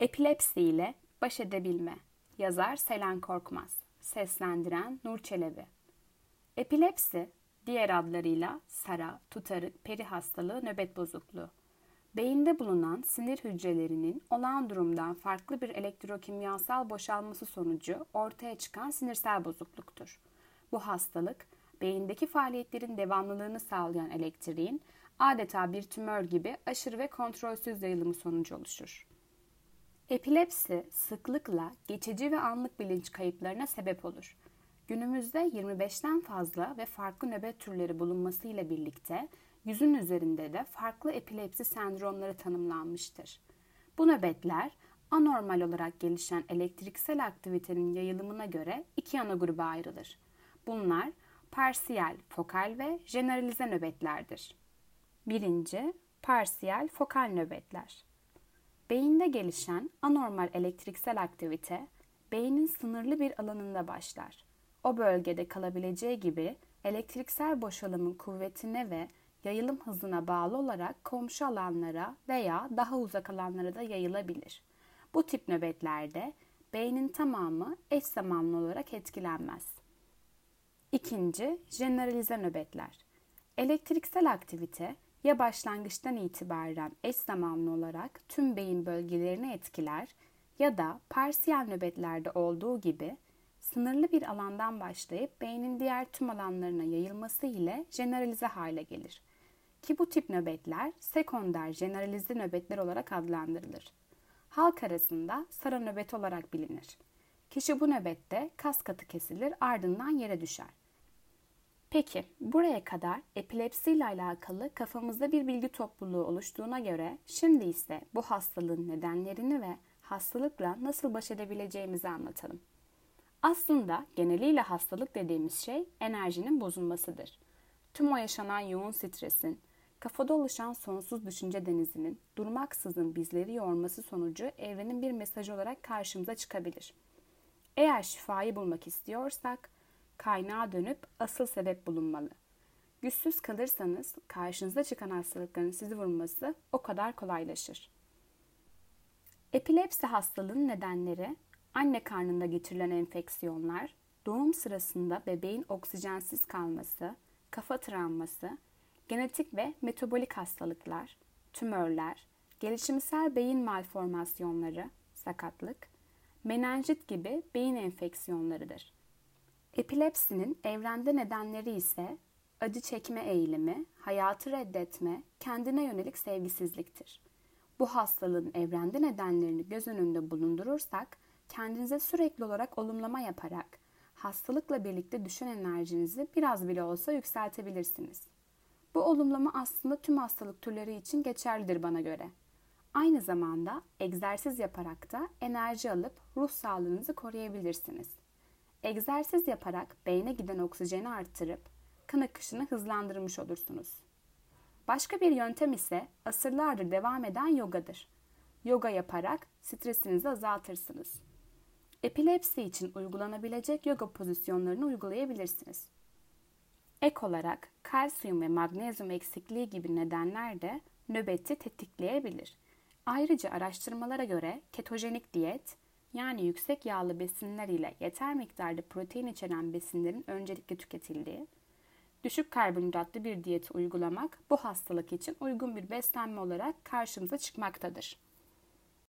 Epilepsi ile baş edebilme. Yazar Selen Korkmaz. Seslendiren Nur Çelebi. Epilepsi, diğer adlarıyla sara, tutarık, peri hastalığı, nöbet bozukluğu. Beyinde bulunan sinir hücrelerinin olağan durumdan farklı bir elektrokimyasal boşalması sonucu ortaya çıkan sinirsel bozukluktur. Bu hastalık, beyindeki faaliyetlerin devamlılığını sağlayan elektriğin adeta bir tümör gibi aşırı ve kontrolsüz yayılımı sonucu oluşur. Epilepsi sıklıkla geçici ve anlık bilinç kayıplarına sebep olur. Günümüzde 25'ten fazla ve farklı nöbet türleri bulunmasıyla birlikte yüzün üzerinde de farklı epilepsi sendromları tanımlanmıştır. Bu nöbetler anormal olarak gelişen elektriksel aktivitenin yayılımına göre iki ana gruba ayrılır. Bunlar parsiyel, fokal ve generalize nöbetlerdir. Birinci, parsiyel fokal nöbetler. Beyinde gelişen anormal elektriksel aktivite beynin sınırlı bir alanında başlar. O bölgede kalabileceği gibi elektriksel boşalımın kuvvetine ve yayılım hızına bağlı olarak komşu alanlara veya daha uzak alanlara da yayılabilir. Bu tip nöbetlerde beynin tamamı eş zamanlı olarak etkilenmez. İkinci, generalize nöbetler. Elektriksel aktivite ya başlangıçtan itibaren eş zamanlı olarak tüm beyin bölgelerini etkiler ya da parsiyel nöbetlerde olduğu gibi sınırlı bir alandan başlayıp beynin diğer tüm alanlarına yayılması ile generalize hale gelir. Ki bu tip nöbetler sekonder generalize nöbetler olarak adlandırılır. Halk arasında sara nöbeti olarak bilinir. Kişi bu nöbette kas katı kesilir ardından yere düşer. Peki buraya kadar epilepsi ile alakalı kafamızda bir bilgi topluluğu oluştuğuna göre şimdi ise bu hastalığın nedenlerini ve hastalıkla nasıl baş edebileceğimizi anlatalım. Aslında geneliyle hastalık dediğimiz şey enerjinin bozulmasıdır. Tüm o yaşanan yoğun stresin, kafada oluşan sonsuz düşünce denizinin durmaksızın bizleri yorması sonucu evrenin bir mesajı olarak karşımıza çıkabilir. Eğer şifayı bulmak istiyorsak kaynağa dönüp asıl sebep bulunmalı. Güçsüz kalırsanız karşınıza çıkan hastalıkların sizi vurması o kadar kolaylaşır. Epilepsi hastalığının nedenleri anne karnında geçirilen enfeksiyonlar, doğum sırasında bebeğin oksijensiz kalması, kafa travması, genetik ve metabolik hastalıklar, tümörler, gelişimsel beyin malformasyonları, sakatlık, menenjit gibi beyin enfeksiyonlarıdır. Epilepsinin evrende nedenleri ise acı çekme eğilimi, hayatı reddetme, kendine yönelik sevgisizliktir. Bu hastalığın evrende nedenlerini göz önünde bulundurursak, kendinize sürekli olarak olumlama yaparak hastalıkla birlikte düşen enerjinizi biraz bile olsa yükseltebilirsiniz. Bu olumlama aslında tüm hastalık türleri için geçerlidir bana göre. Aynı zamanda egzersiz yaparak da enerji alıp ruh sağlığınızı koruyabilirsiniz. Egzersiz yaparak beyne giden oksijeni arttırıp kan akışını hızlandırmış olursunuz. Başka bir yöntem ise asırlardır devam eden yogadır. Yoga yaparak stresinizi azaltırsınız. Epilepsi için uygulanabilecek yoga pozisyonlarını uygulayabilirsiniz. Ek olarak kalsiyum ve magnezyum eksikliği gibi nedenler de nöbeti tetikleyebilir. Ayrıca araştırmalara göre ketojenik diyet, yani yüksek yağlı besinler ile yeter miktarda protein içeren besinlerin öncelikle tüketildiği, düşük karbonhidratlı bir diyeti uygulamak bu hastalık için uygun bir beslenme olarak karşımıza çıkmaktadır.